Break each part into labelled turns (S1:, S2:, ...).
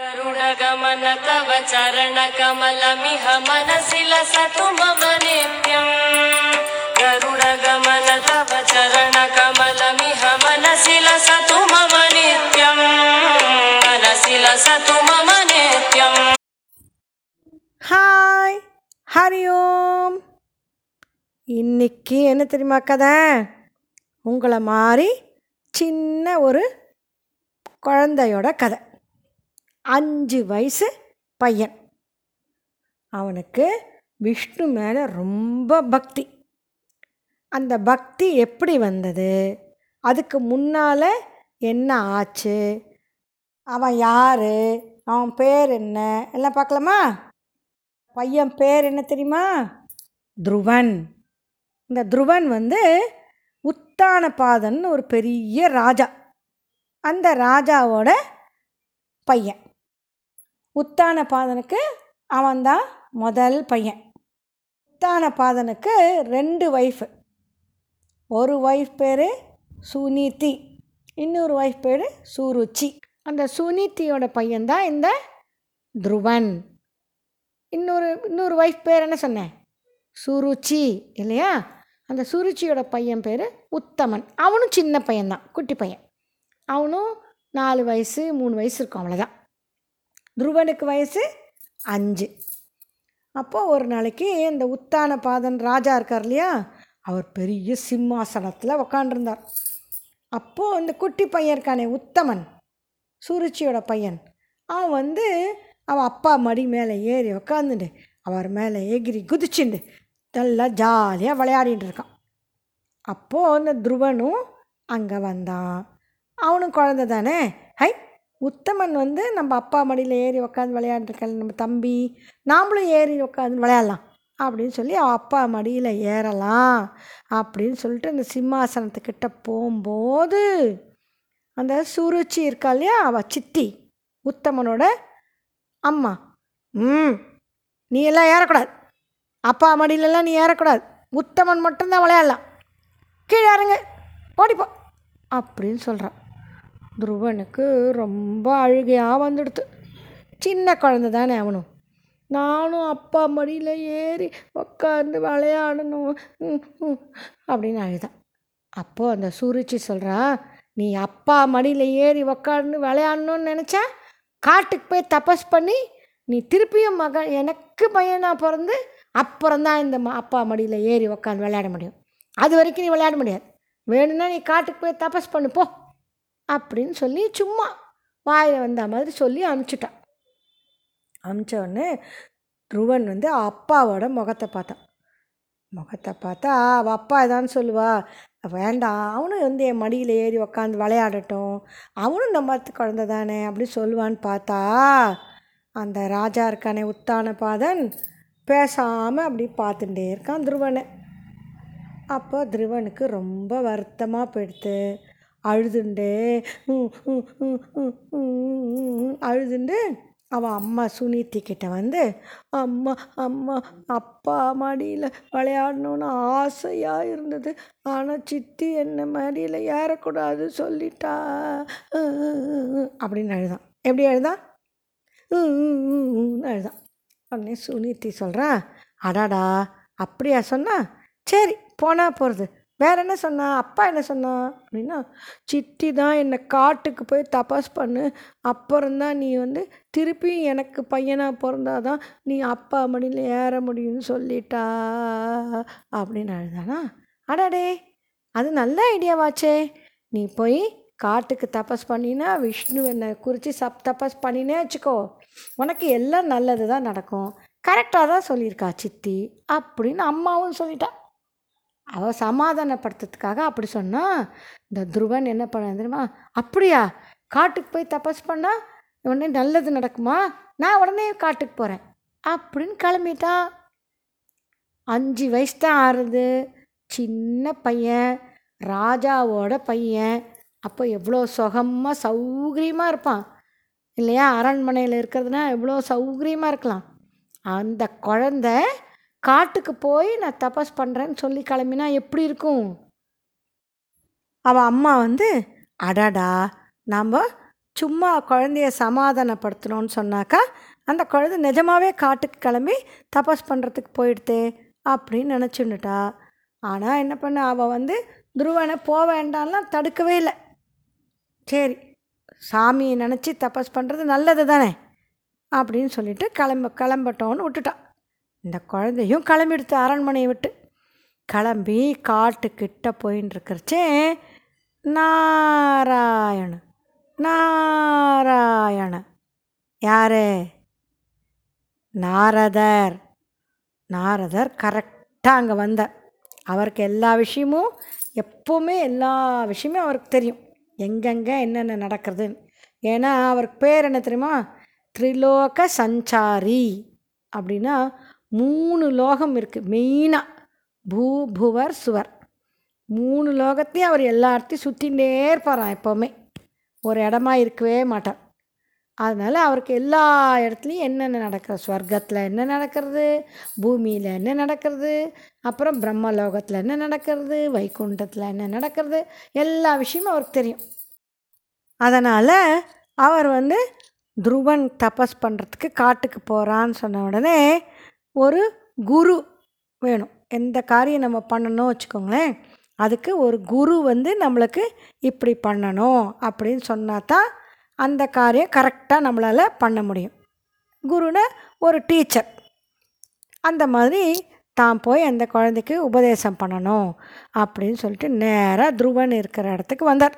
S1: गरुडगमन तव चरणकमलमिह मनसि लसतु मम नित्यम् गरुडगमन तव चरणकमलमिह मनसि लसतु मम नित्यम् मनसि लसतु मम नित्यम्
S2: ஹாய் ஹரி ஓம் இன்னைக்கு என்ன தெரியுமா கதை உங்களை மாதிரி சின்ன ஒரு குழந்தையோட கதை அஞ்சு வயசு பையன். அவனுக்கு விஷ்ணு மேலே ரொம்ப பக்தி. அந்த பக்தி எப்படி வந்தது? அதுக்கு முன்னால் என்ன ஆச்சு? அவன் யார்? அவன் பேர் என்ன? எல்லாம் பார்க்கலாமா? பையன் பேர் என்ன தெரியுமா? துருவன். இந்த துருவன் வந்து உத்தானபாதன் ஒரு பெரிய ராஜா. அந்த ராஜாவோட பையன். உத்தான பாதனுக்கு அவன்தான் முதல் பையன். உத்தானபாதனுக்கு ரெண்டு ஒய்ஃபு ஒரு ஒய்ஃப் பேர் சுனீத்தி இன்னொரு ஒய்ஃப் பேர் சூருச்சி. அந்த சுனீதியோட பையன்தான் இந்த துருவன். இன்னொரு இன்னொரு ஒய்ஃப் பேர் என்ன சொன்னேன் சுருச்சி இல்லையா? அந்த சுருச்சியோட பையன் பேர் உத்தமன். அவனும் சின்ன பையன்தான் குட்டி பையன். அவனும் நாலு வயசு மூணு வயசு இருக்கும் அவ்வளோதான் துருவனுக்கு வயசு அஞ்சு. அப்போது ஒரு நாளைக்கு இந்த உத்தான பாதன் ராஜா இருக்கார் இல்லையா? அவர் பெரிய சிம்மாசனத்தில் உக்காண்டிருந்தார். அப்போது இந்த குட்டி பையன் இருக்கானே உத்தமன் சுருச்சியோட பையன். அவன் வந்து அவன் அப்பா மடி மேலே ஏறி உக்காந்துட்டு அவர் மேலே எகிரி குதிச்சுண்டு நல்லா ஜாலியாக விளையாடிட்டு இருக்கான். அப்போது அந்த துருவனும் அங்கே வந்தான். அவனும் குழந்த தானே? ஹை உத்தமன் வந்து நம்ம அப்பா மடியில் ஏறி உக்காந்து விளையாண்டுருக்கல நம்ம தம்பி நாமளும் ஏறி உட்காந்து விளையாடலாம் அப்படின்னு சொல்லி அவள் அப்பா மடியில் ஏறலாம் அப்படின்னு சொல்லிட்டு அந்த சிம்மாசனத்துக்கிட்ட போகும்போது அந்த சுருச்சி இருக்கா இல்லையா? அவள் சித்தி உத்தமனோட அம்மா. ம் நீ எல்லாம் ஏறக்கூடாது. அப்பா மடியிலலாம் நீ ஏறக்கூடாது. உத்தமன் மட்டும்தான் விளையாடலாம். கீழே இறங்கு. ஓடிப்போ. அப்படின்னு சொல்கிறான் துருவனுக்கு ரொம்ப அழுகையாக வந்துடுது சின்ன குழந்த தானே அவனும் நானும் அப்பா மடியில் ஏறி உக்காந்து விளையாடணும். அப்படின்னு அழுதான். அப்போது அந்த சூரிச்சி சொல்கிறா நீ அப்பா மடியில் ஏறி உக்காந்து விளையாடணும்னு நினச்சா காட்டுக்கு போய் தபஸ் பண்ணி நீ திருப்பியும் மக எனக்கு பையனாக பிறந்து அப்புறம்தான் இந்த ம- அப்பா மடியில் ஏறி உக்காந்து விளையாட முடியும். அது வரைக்கும் நீ விளையாட முடியாது. வேணும்னா நீ காட்டுக்கு போய் தபஸ் பண்ணு போ. அப்படின்னு சொல்லி சும்மா வாயில் வந்த மாதிரி சொல்லி அனுப்பிச்சிட்டான் அனுப்பிச்ச உடனே துருவன் வந்து அப்பாவோட முகத்தை பார்த்தான் முகத்தை பார்த்தா அவள் அப்பா ஏதான்னு சொல்லுவா. வேண்டாம் அவனும் வந்து என் மடியில் ஏறி உக்காந்து விளையாடட்டும். அவனும் நம்ம குழந்த தானே அப்படி சொல்லுவான்னு பார்த்தா அந்த ராஜா இருக்கானே உத்தான பாதன் பேசாமல் அப்படி பார்த்துட்டே இருக்கான் துருவனை அப்போ துருவனுக்கு ரொம்ப வருத்தமாக போயிடுத்து. அழுதுண்டே அழுதுண்டு அவன் அம்மா சுனீதி கிட்ட வந்து அம்மா அம்மா அப்பா மடியில் விளையாடணுன்னு ஆசையாக இருந்தது ஆனால் சித்தி என்ன மடியில் ஏறக்கூடாது சொல்லிட்டா அப்படின்னு அழுதான் எப்படி அழுதான் அழுதான் உடனே சுனித்தி சொல்கிறா அடாடா அப்படியா சொன்னா சரி போனால் போகிறது வேற என்ன சொன்னா? அப்பா என்ன சொன்னா? அப்படின்னா சித்தி தான் என்னை காட்டுக்கு போய் தபாஸ் பண்ணு. அப்புறம்தான் நீ வந்து திருப்பி எனக்கு பையனாக பிறந்தாதான் நீ அப்பா மடியில் ஏற முடியும்னு சொல்லிட்டா. அப்படின்னு அழுதானா? அடாடே அது நல்ல ஐடியாவாச்சே நீ போய் காட்டுக்கு தபஸ் பண்ணினா விஷ்ணு என்னை குறித்து சப் தபஸ் பண்ணினே வச்சுக்கோ. உனக்கு எல்லாம் நல்லது தான் நடக்கும். கரெக்டாக தான் சொல்லியிருக்கா சித்தி அப்படின்னு அம்மாவும் சொல்லிட்டா. அவள் சமாதானப்படுத்துறதுக்காக அப்படி சொன்னா இந்த துருவன் என்ன பண்ண தெரியுமா? அப்படியா? காட்டுக்கு போய் தபஸ் பண்ணால் உடனே நல்லது நடக்குமா? நான் உடனே காட்டுக்கு போகிறேன் அப்படின்னு கிளம்பிட்டான் அஞ்சு வயசு தான் ஆறுது. சின்ன பையன் ராஜாவோட பையன். அப்போ எவ்வளோ சுகமாக சௌகரியமாக இருப்பான். இல்லையா? அரண்மனையில் இருக்கிறதுனா எவ்வளோ சௌகரியமாக இருக்கலாம். அந்த குழந்த காட்டுக்கு போய் நான் தபாஸ் பண்ணுறேன்னு சொல்லி கிளம்பினா எப்படி இருக்கும்? அவள் அம்மா வந்து அடாடா நாம் சும்மா குழந்தைய சமாதானப்படுத்தணும்னு சொன்னாக்கா அந்த குழந்தை நிஜமாகவே காட்டுக்கு கிளம்பி தபாஸ் பண்ணுறதுக்கு போயிடுதே அப்படின்னு நினச்சுன்னுட்டா. ஆனால் என்ன பண்ண அவள் வந்து துருவனை போக வேண்டாம்லாம் தடுக்கவே இல்லை. சரி சாமியை நினச்சி தபஸ் பண்ணுறது நல்லது தானே அப்படின்னு சொல்லிட்டு கிளம்ப கிளம்பட்டோன்னு விட்டுட்டான் இந்த குழந்தையும் கிளம்பிடுத்து அரண்மனையை விட்டு கிளம்பி காட்டுக்கிட்ட போயின்னு இருக்கிறச்சே நாராயண நாராயண யாரு? நாரதர். நாரதர் கரெக்டாக அங்கே வந்தார் அவருக்கு எல்லா விஷயமும் எப்போவுமே எல்லா விஷயமும் அவருக்கு தெரியும். எங்கெங்கே என்னென்ன நடக்கிறதுன்னு. ஏன்னா அவருக்கு பேர் என்ன தெரியுமா? த்ரிலோக சஞ்சாரி. அப்படின்னா மூணு லோகம் இருக்குது மெயினாக பூ புவர் சுவர். மூணு லோகத்தையும் அவர் எல்லா இடத்தையும் சுற்றிகிட்டே இருப்பாராம் எப்போவுமே. ஒரு இடமா இருக்கவே மாட்டார். அதனால் அவருக்கு எல்லா இடத்துலையும் என்னென்ன நடக்கிறது ஸ்வர்க்கத்தில் என்ன நடக்கிறது? பூமியில் என்ன நடக்கிறது? அப்புறம் பிரம்ம லோகத்தில் என்ன நடக்கிறது? வைகுண்டத்தில் என்ன நடக்கிறது? எல்லா விஷயமும் அவருக்கு தெரியும். அதனால் அவர் வந்து துருவன் தபஸ் பண்ணுறதுக்கு காட்டுக்கு போகிறான்னு சொன்ன உடனே ஒரு குரு வேணும். எந்த காரியம் நம்ம பண்ணணும் வச்சுக்கோங்களேன். அதுக்கு ஒரு குரு வந்து நம்மளுக்கு இப்படி பண்ணணும் அப்படின்னு சொன்னால் தான் அந்த காரியம் கரெக்டாக நம்மளால் பண்ண முடியும். குருனா ஒரு டீச்சர். அந்த மாதிரி தான் போய் அந்த குழந்தைக்கு உபதேசம் பண்ணணும் அப்படின்னு சொல்லிட்டு நேராக துருவன் இருக்கிற இடத்துக்கு வந்தார்.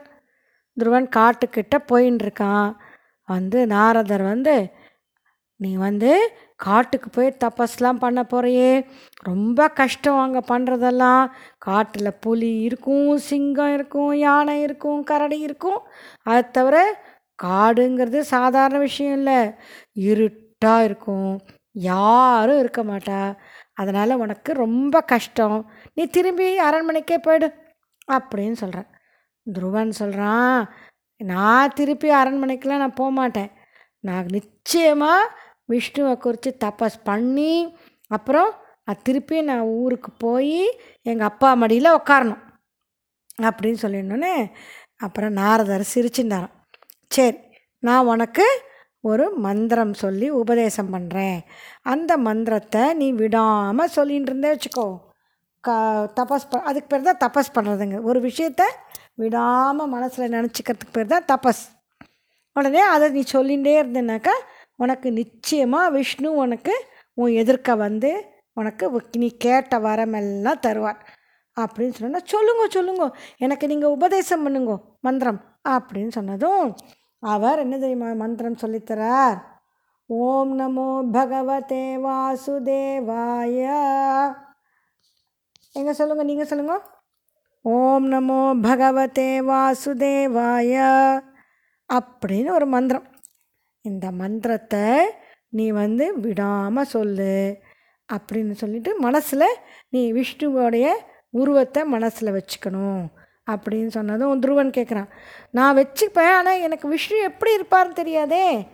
S2: துருவன் காட்டுக்கிட்ட போயின்னு இருக்கான். வந்து நாரதர் வந்து நீ வந்து காட்டுக்கு போய் தபஸ்லாம் பண்ண போகிறையே ரொம்ப கஷ்டம் அங்கே பண்ணுறதெல்லாம் காட்டில் புலி இருக்கும் சிங்கம் இருக்கும் யானை இருக்கும் கரடி இருக்கும். அது தவிர காடுங்கிறது சாதாரண விஷயம் இல்லை. இருட்டாக இருக்கும். யாரும் இருக்க மாட்டா. அதனால் உனக்கு ரொம்ப கஷ்டம். நீ திரும்பி அரண்மனைக்கே போயிடு அப்படின்னு சொல்கிறேன் துருவன் சொல்கிறான் நான் திருப்பி அரண்மனைக்கெலாம் நான் போக மாட்டேன் நான் நிச்சயமாக விஷ்ணுவை குறித்து தபஸ் பண்ணி அப்புறம் அது திருப்பி நான் ஊருக்கு போய் எங்கள் அப்பா மடியில் உட்காரணும் அப்படின்னு சொல்லிடணுன்னே அப்புறம் நாரதர் சிரிச்சுட்டாராம் சரி நான் உனக்கு ஒரு மந்திரம் சொல்லி உபதேசம் பண்ணுறேன் அந்த மந்திரத்தை நீ விடாமல் சொல்லிகிட்டு இருந்தே வச்சுக்கோ. க தபஸ் ப அதுக்கு பேர் தான் தபஸ் பண்ணுறதுங்க ஒரு விஷயத்த விடாமல் மனசில் நினச்சிக்கிறதுக்கு பேர் தான் தபஸ். உடனே அதை நீ சொல்லிகிட்டே இருந்தனாக்கா உனக்கு நிச்சயமாக விஷ்ணு உனக்கு உன் எதிர்க்க வந்து உனக்கு நீ கேட்ட வரமெல்லாம் தருவார். அப்படின்னு சொன்னால் சொல்லுங்க சொல்லுங்க எனக்கு நீங்கள் உபதேசம் பண்ணுங்க மந்திரம் அப்படின்னு சொன்னதும் அவர் என்ன தெரியுமா மந்திரம் சொல்லித்தரார்? ஓம் நமோ பகவதே வாசுதேவாய. எங்கே சொல்லுங்கள் நீங்கள் சொல்லுங்க? ஓம் நமோ பகவதே வாசுதேவாய. அப்படின்னு ஒரு மந்திரம். இந்த மந்திரத்தை நீ வந்து விடாமல் சொல்லு அப்படின்னு சொல்லிட்டு மனசில் நீ விஷ்ணுவோடைய உருவத்தை மனசில் வச்சுக்கணும் அப்படின்னு சொன்னதும் துருவன் கேட்குறான் நான் வச்சுப்பேன் ஆனால் எனக்கு விஷ்ணு எப்படி இருப்பார்னு தெரியாதே.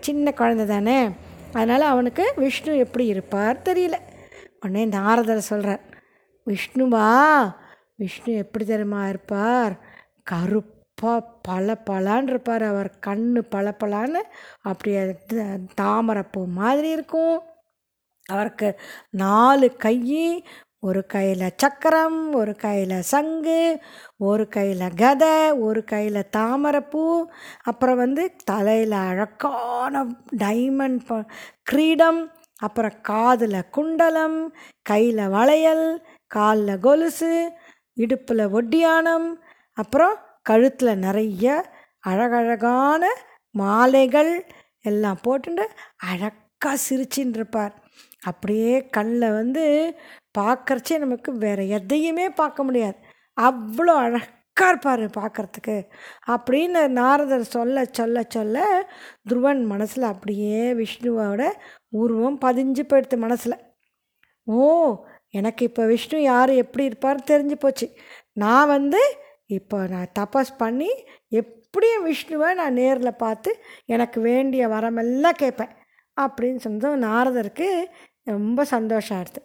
S2: சின்ன குழந்தை தானே. அதனால் அவனுக்கு விஷ்ணு எப்படி இருப்பார் தெரியல. உடனே நாரதர் சொல்கிறார் விஷ்ணுவா விஷ்ணு எப்படி தெரியுமா இருப்பார்? அப்பா பல பலான்னு இருப்பார் அவர் கண்ணு பளபளன்னு அப்படியே த- தாமரைப்பூ மாதிரி இருக்கும். அவருக்கு நாலு கை ஒரு கையில் சக்கரம் ஒரு கையில் சங்கு ஒரு கையில் கதை ஒரு கையில் தாமரைப்பூ அப்புறம் வந்து தலையில் அழகான டைமண்ட் ப- கிரீடம் அப்புறம் காதில் குண்டலம் கையில் வளையல் காலில் கொலுசு இடுப்பில் ஒட்டியானம் அப்புறம் கழுத்தில் நிறைய அழகழகான மாலைகள் எல்லாம் போட்டுட்டு அழகாக சிரிச்சின்னு இருப்பார். அப்படியே கண்ணில் வந்து பார்க்கறச்சே நமக்கு வேறு எதையுமே பார்க்க முடியாது. அவ்வளோ அழகாக இருப்பார் பார்க்குறதுக்கு அப்படின்னு நாரதர் சொல்ல சொல்ல சொல்ல துருவன் மனசில் அப்படியே விஷ்ணுவோட உருவம் பதிஞ்சு போயிடுது மனசில். ஓ எனக்கு இப்போ விஷ்ணு யார் எப்படி இருப்பார் தெரிஞ்சு போச்சு. நான் வந்து இப்போ நான் தபஸ் பண்ணி எப்படியும் விஷ்ணுவை நான் நேரில் பார்த்து எனக்கு வேண்டிய வரமெல்லாம் கேட்பேன். அப்படின்னு சொன்னதும் நாரதருக்கு ரொம்ப சந்தோஷம் ஆயிடுது.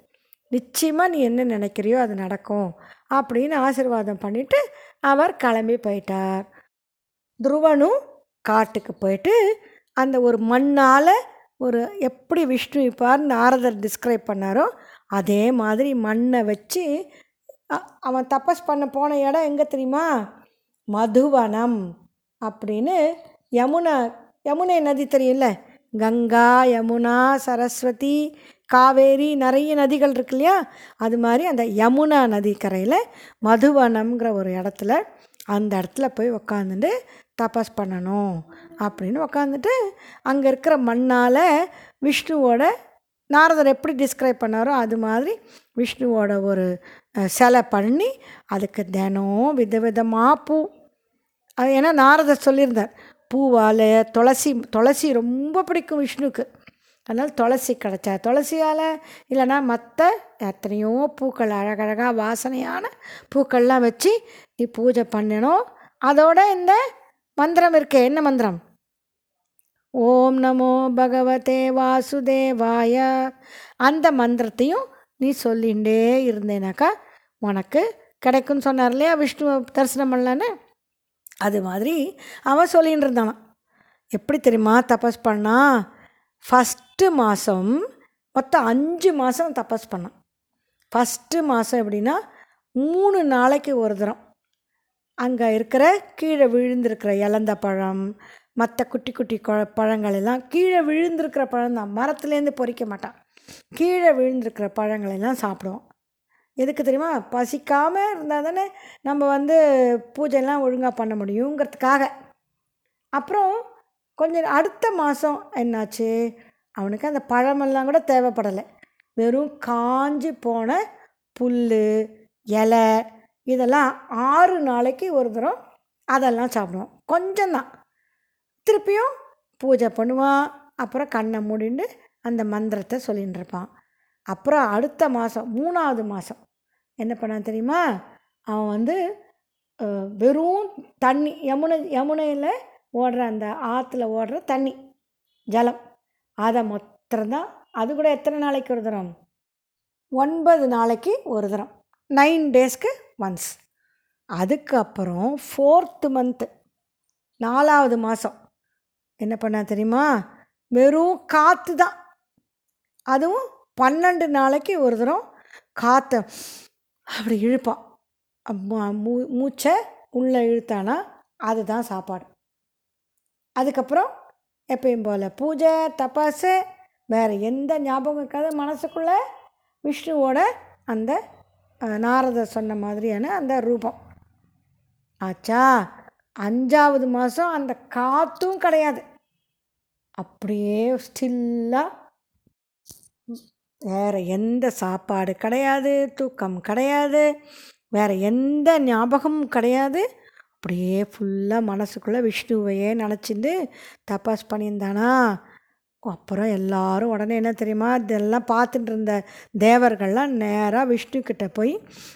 S2: நிச்சயமாக நீ என்ன நினைக்கிறியோ அது நடக்கும் அப்படின்னு ஆசீர்வாதம் பண்ணிவிட்டு அவர் கிளம்பி போயிட்டார். துருவனும் காட்டுக்கு போயிட்டு அந்த ஒரு மண்ணால் ஒரு எப்படி விஷ்ணு இருப்பார் நாரதர் டிஸ்கிரைப் பண்ணாரோ அதே மாதிரி மண்ணை வச்சு அவன் தபஸ் பண்ண போன இடம் எங்கே தெரியுமா? மதுவனம் அப்படின்னு யமுனா யமுனை நதி தெரியும்ல? கங்கா யமுனா சரஸ்வதி காவேரி நிறைய நதிகள் இருக்கு இல்லையா? அது மாதிரி அந்த யமுனா நதிக்கரையில் மதுவனம்ங்கிற ஒரு இடத்துல அந்த இடத்துல போய் உக்காந்துட்டு தபஸ் பண்ணணும் அப்படின்னு உக்காந்துட்டு அங்கே இருக்கிற மண்ணால் விஷ்ணுவோட நாரதர் எப்படி டிஸ்கிரைப் பண்ணாரோ அது மாதிரி விஷ்ணுவோட ஒரு சிலை பண்ணி அதுக்கு தினம் விதவிதமாக பூ. அது ஏன்னா நாரதர் சொல்லியிருந்தார் பூவால் துளசி துளசி ரொம்ப பிடிக்கும் விஷ்ணுக்கு. அதனால் துளசி கிடச்சா துளசியால் இல்லைன்னா மற்ற எத்தனையோ பூக்கள் அழகழகாக வாசனையான பூக்கள்லாம் வச்சு நீ பூஜை பண்ணணும். அதோட இந்த மந்திரம் இருக்கே என்ன மந்திரம்? ஓம் நமோ பகவதே வாசுதேவாய. அந்த மந்திரத்தையும் நீ சொல்லிகிட்டே இருந்தேனாக்கா உனக்கு கிடைக்கும்னு சொன்னார் இல்லையா விஷ்ணு தரிசனம் பண்ணலான்னு? அது மாதிரி அவன் சொல்லின்னு இருந்தானான் எப்படி தெரியுமா தபஸ் பண்ணா ஃபஸ்ட்டு மாதம் மொத்தம் அஞ்சு மாதம் தபஸ் பண்ணான். ஃபஸ்ட்டு மாதம் எப்படின்னா மூணு நாளைக்கு ஒரு தரம். அங்கே இருக்கிற கீழே விழுந்திருக்கிற இலந்த பழம் மற்ற குட்டி குட்டி கொ பழங்கள் எல்லாம் கீழே விழுந்திருக்கிற பழம் தான். மரத்துலேருந்து பொறிக்க மாட்டான். கீழே விழுந்திருக்கிற பழங்களெல்லாம் சாப்பிடுவோம். எதுக்கு தெரியுமா? பசிக்காமல் இருந்தால் தானே நம்ம வந்து பூஜைலாம் ஒழுங்காக பண்ண முடியுங்கிறதுக்காக. அப்புறம் கொஞ்சம் அடுத்த மாதம் என்னாச்சு? அவனுக்கு அந்த பழமெல்லாம் கூட தேவைப்படலை. வெறும் காஞ்சி போன புல் இலை இதெல்லாம் ஆறு நாளைக்கு ஒரு தரம் அதெல்லாம் சாப்பிடுவோம். கொஞ்சம்தான். திருப்பியும் பூஜை பண்ணுவான். அப்புறம் கண்ணை மூடிண்டு அந்த மந்திரத்தை சொல்லின்னு இருப்பான் அப்புறம் அடுத்த மாதம் மூணாவது மாதம் என்ன பண்ணான் தெரியுமா? அவன் வந்து வெறும் தண்ணி யமுனை யமுனையில் ஓடுற அந்த ஆற்றுல ஓடுற தண்ணி ஜலம். அதை மாத்திரம்தான் அது கூட எத்தனை நாளைக்கு ஒரு தரம்? ஒன்பது நாளைக்கு ஒரு தரம். நைன் டேஸ்க்கு ஒன்ஸ். அதுக்கப்புறம் ஃபோர்த்து மந்த்து நாலாவது மாதம் என்ன பண்ணா தெரியுமா? வெறும் காற்று தான் அதுவும் பன்னெண்டு நாளைக்கு ஒரு தரம் காற்றை அப்படி இழுப்பான் மூ மூச்சை உள்ளே இழுத்தானா அதுதான் சாப்பாடு. அதுக்கப்புறம் எப்பயும் போல் பூஜை தபாசு வேறு எந்த ஞாபகம் இருக்காது மனசுக்குள்ளே. விஷ்ணுவோட அந்த அஹ், நாரதர் சொன்ன மாதிரியான அந்த ரூபம். ஆச்சா அஞ்சாவது மாதம் அந்த காற்றும் கிடையாது. அப்படியே ஸ்டில்லாக வேறு எந்த சாப்பாடு கிடையாது தூக்கம் கிடையாது வேறு எந்த ஞாபகமும் கிடையாது. அப்படியே ஃபுல்லாக மனசுக்குள்ளே விஷ்ணுவையே நினச்சிட்டு தபாஸ் பண்ணியிருந்தானா? அப்புறம் எல்லாரும் உடனே என்ன தெரியுமா இதெல்லாம் பார்த்துட்டு இருந்த தேவர்கள்லாம் நேராக விஷ்ணுக்கிட்ட போய்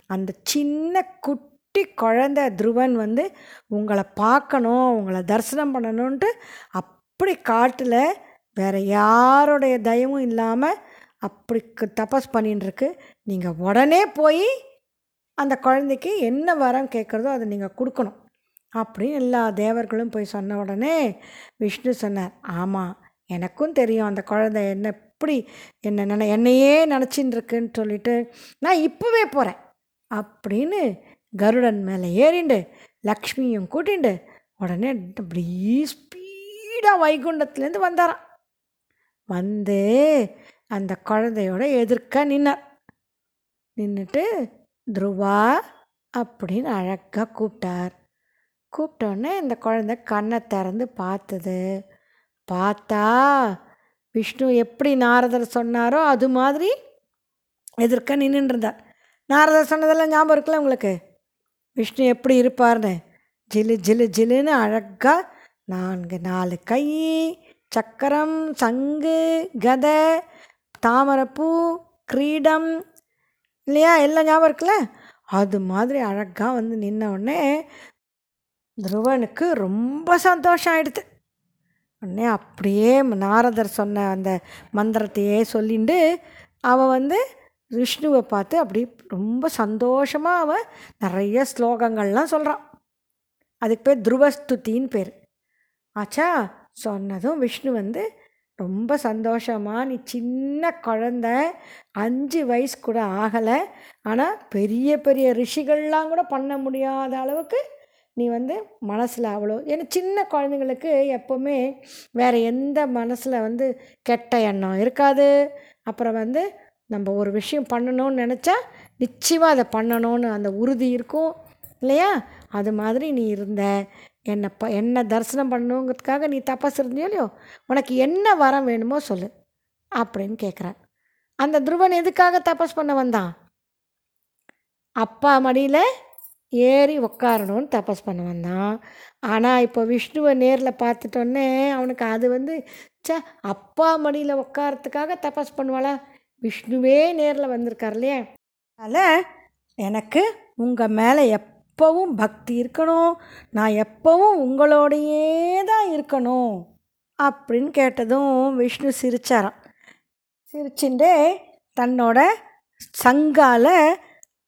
S2: அந்த சின்ன குட்டி குழந்தை துருவன் வந்து உங்களை பார்க்கணும் உங்களை தரிசனம் பண்ணணுன்ட்டு அப்படி காட்டில் வேறு யாருடைய தயவும் இல்லாமல் அப்படி தபஸ் பண்ணின்னு நீங்கள் உடனே போய் அந்த குழந்தைக்கு என்ன வரம் கேட்குறதோ அதை நீங்கள் கொடுக்கணும். அப்படின்னு எல்லா தேவர்களும் போய் சொன்ன உடனே விஷ்ணு சொன்னார் ஆமாம் எனக்கும் தெரியும் அந்த குழந்தை என்ன எப்படி என்ன நினை என்னையே நினச்சின்னு இருக்குன்னு சொல்லிட்டு நான் இப்போவே போகிறேன் அப்படின்னு கருடன் மேலே ஏறிண்டு லக்ஷ்மியும் கூட்டிண்டு உடனே அப்படி ஸ்பீடாக வைகுண்டத்துலேருந்து வந்தாரான் வந்து அந்த குழந்தையோட எதிர்க்க நின்னார். நின்றுட்டு துருவா அப்படின்னு அழகாக கூப்பிட்டார். கூப்பிட்டோன்னே இந்த குழந்தை கண்ணை திறந்து பார்த்தது. பார்த்தா விஷ்ணு எப்படி நாரதர் சொன்னாரோ அது மாதிரி எதிர்க்க நின்றுருந்தார் நாரதர் சொன்னதெல்லாம் ஞாபகம் இருக்குல்ல உங்களுக்கு? விஷ்ணு எப்படி இருப்பார்னு? ஜிலு ஜிலு ஜிலுன்னு அழகாக நான்கு நாலு கை சக்கரம் சங்கு கதை தாமரைப்பூ கிரீடம் இல்லையா? எல்லாம் ஞாபகம் இருக்குல்ல? அது மாதிரி அழகாக வந்து நின்ன உடனே துருவனுக்கு ரொம்ப சந்தோஷம் ஆயிடுது. உடனே அப்படியே நாரதர் சொன்ன அந்த மந்திரத்தையே சொல்லிண்டு அவன் வந்து விஷ்ணுவை பார்த்து அப்படி ரொம்ப சந்தோஷமாக அவன் நிறைய ஸ்லோகங்கள்லாம் சொல்கிறான் அதுக்கு பேர் துருவஸ்துதின்னு பேர். ஆச்சா? சொன்னதும் விஷ்ணு வந்து ரொம்ப சந்தோஷமா நீ சின்ன குழந்த அஞ்சு வயசு கூட ஆகலை. ஆனால் பெரிய பெரிய ரிஷிகள்லாம் கூட பண்ண முடியாத அளவுக்கு நீ வந்து மனசில் அவ்வளோ ஏன்னா சின்ன குழந்தைங்களுக்கு எப்போவுமே வேறு எந்த மனசில் வந்து கெட்ட எண்ணம் இருக்காது. அப்புறம் வந்து நம்ம ஒரு விஷயம் பண்ணணும்னு நினச்சா நிச்சயமாக அதை பண்ணணும்னு அந்த உறுதி இருக்கும். இல்லையா? அது மாதிரி நீ இருந்த. என்னை ப என்ன தரிசனம் பண்ணணுங்கிறதுக்காக நீ தபஸ் இருந்தியோ இல்லையோ உனக்கு என்ன வரம் வேணுமோ சொல்லு அப்படின்னு கேட்குறான் அந்த துருவன் எதுக்காக தபஸ் பண்ண வந்தான்? அப்பா மடியில் ஏறி உக்காரணும்னு தபஸ் பண்ண வந்தான். ஆனால் இப்போ விஷ்ணுவை நேரில் பார்த்துட்டோன்னே அவனுக்கு அது வந்து ச அப்பா மடியில் உட்காரத்துக்காக தபஸ் பண்ணுவாளா? விஷ்ணுவே நேரில் வந்திருக்கார் இல்லையா. அதனால் எனக்கு உங்கள் மேலே எப்போவும் பக்தி இருக்கணும். நான் எப்போவும் உங்களோடையே தான் இருக்கணும். அப்படின்னு கேட்டதும் விஷ்ணு சிரிச்சாராம். சிரிச்சுட்டே தன்னோட சங்கால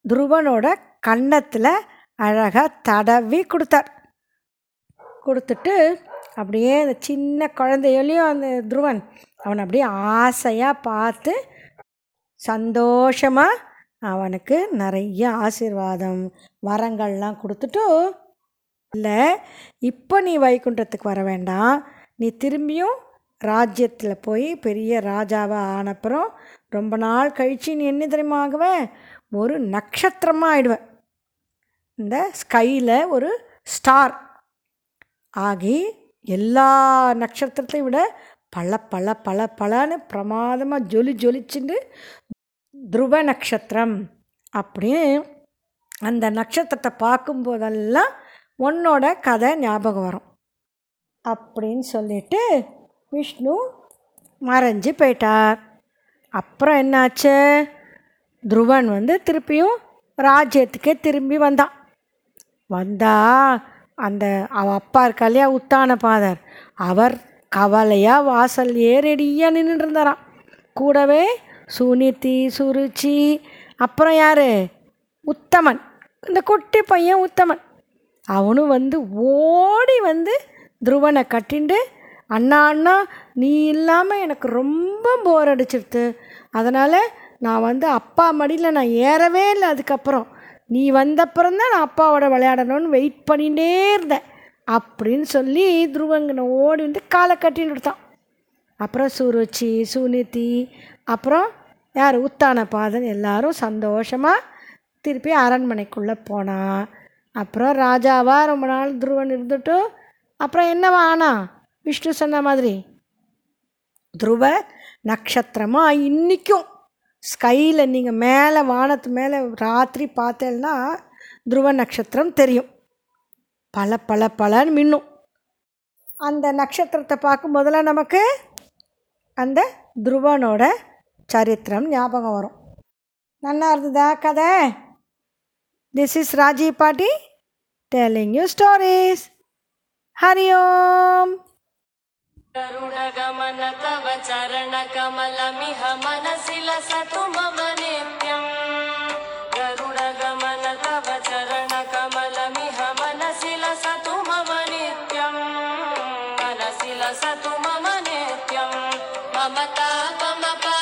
S2: துருவனோட கன்னத்தில் அழகாக தடவி கொடுத்தார். கொடுத்துட்டு அப்படியே அந்த சின்ன குழந்தையிலையும் அந்த துருவன் அவனை அப்படியே ஆசையாக பார்த்து சந்தோஷமாக அவனுக்கு நிறைய ஆசீர்வாதம் வரங்கள்லாம் கொடுத்துட்டு இல்லை இப்போ நீ வைகுண்டத்துக்கு வர வேண்டாம். நீ திரும்பியும் ராஜ்யத்தில் போய் பெரிய ராஜாவாக ஆனப்புறம் ரொம்ப நாள் கழித்து நீ என்ன தெரியுமா ஆகுவ? ஒரு நட்சத்திரமாக ஆயிடுவேன் இந்த ஸ்கையில் ஒரு ஸ்டார் ஆகி எல்லா நட்சத்திரத்தையும் விட பல பல பல பலன்னு பிரமாதமாக ஜொலி ஜொலிச்சுட்டு துருவ நட்சத்திரம் அப்படின்னு அந்த நட்சத்திரத்தை பார்க்கும்போதெல்லாம் உன்னோட கதை ஞாபகம் வரும். அப்படின்னு சொல்லிட்டு விஷ்ணு மறைஞ்சு போயிட்டார். அப்புறம் என்னாச்சு? துருவன் வந்து திருப்பியும் ராஜ்யத்துக்கே திரும்பி வந்தான். வந்தா அந்த அவ அப்பா இருக்கா இல்லையா உத்தான பாதர் அவர் கவலையாக வாசல் ரெடியாக நின்றுருந்தாராம் கூடவே சுனிதி சுருச்சி. அப்புறம் யார்? உத்தமன். இந்த குட்டி பையன் உத்தமன். அவனும் வந்து ஓடி வந்து துருவனை கட்டிண்டு அண்ணா அண்ணா நீ இல்லாமல் எனக்கு ரொம்ப போர் அடிச்சிடுது அதனால் நான் வந்து அப்பா மடியில் நான் ஏறவே இல்லை அதுக்கப்புறம். நீ வந்தப்புறம் தான் நான் அப்பாவோட விளையாடணும்னு வெயிட் பண்ணிகிட்டே இருந்தேன். அப்படின்னு சொல்லி துருவங்கனை ஓடி வந்து காலை கட்டின்னு கொடுத்தான் அப்புறம் சுருச்சி சுனிதி அப்புறம் யார்? உத்தான பாதன் எல்லாரும் சந்தோஷமாக திருப்பி அரண்மனைக்குள்ளே போனான் அப்புறம் ராஜாவா ரொம்ப நாள் துருவன் இருந்துட்டு அப்புறம் என்னவா ஆனா? விஷ்ணு சொன்ன மாதிரி துருவ நட்சத்திரமாக இன்றைக்கும் ஸ்கையில் நீங்கள் மேலே வானத்து மேலே ராத்திரி பார்த்தேன்னா துருவ நட்சத்திரம் தெரியும். பல பல பலன்னு மின்னும். அந்த நட்சத்திரத்தை பார்க்கும்போதெல்லாம் நமக்கு அந்த துருவனோட சரித்திரம் ஞாபகம் வரும். நல்லா இருந்ததா கதை? This is Rajiv paati telling you stories Hari Om
S1: கருணகமன தவ சரண கமலமிஹ மனசில சது மம நித்யம் கருணகமன தவ சரண கமலமிஹ மனசில சது மம நித்யம் மனசில சது மம நித்யம் pamata pamapa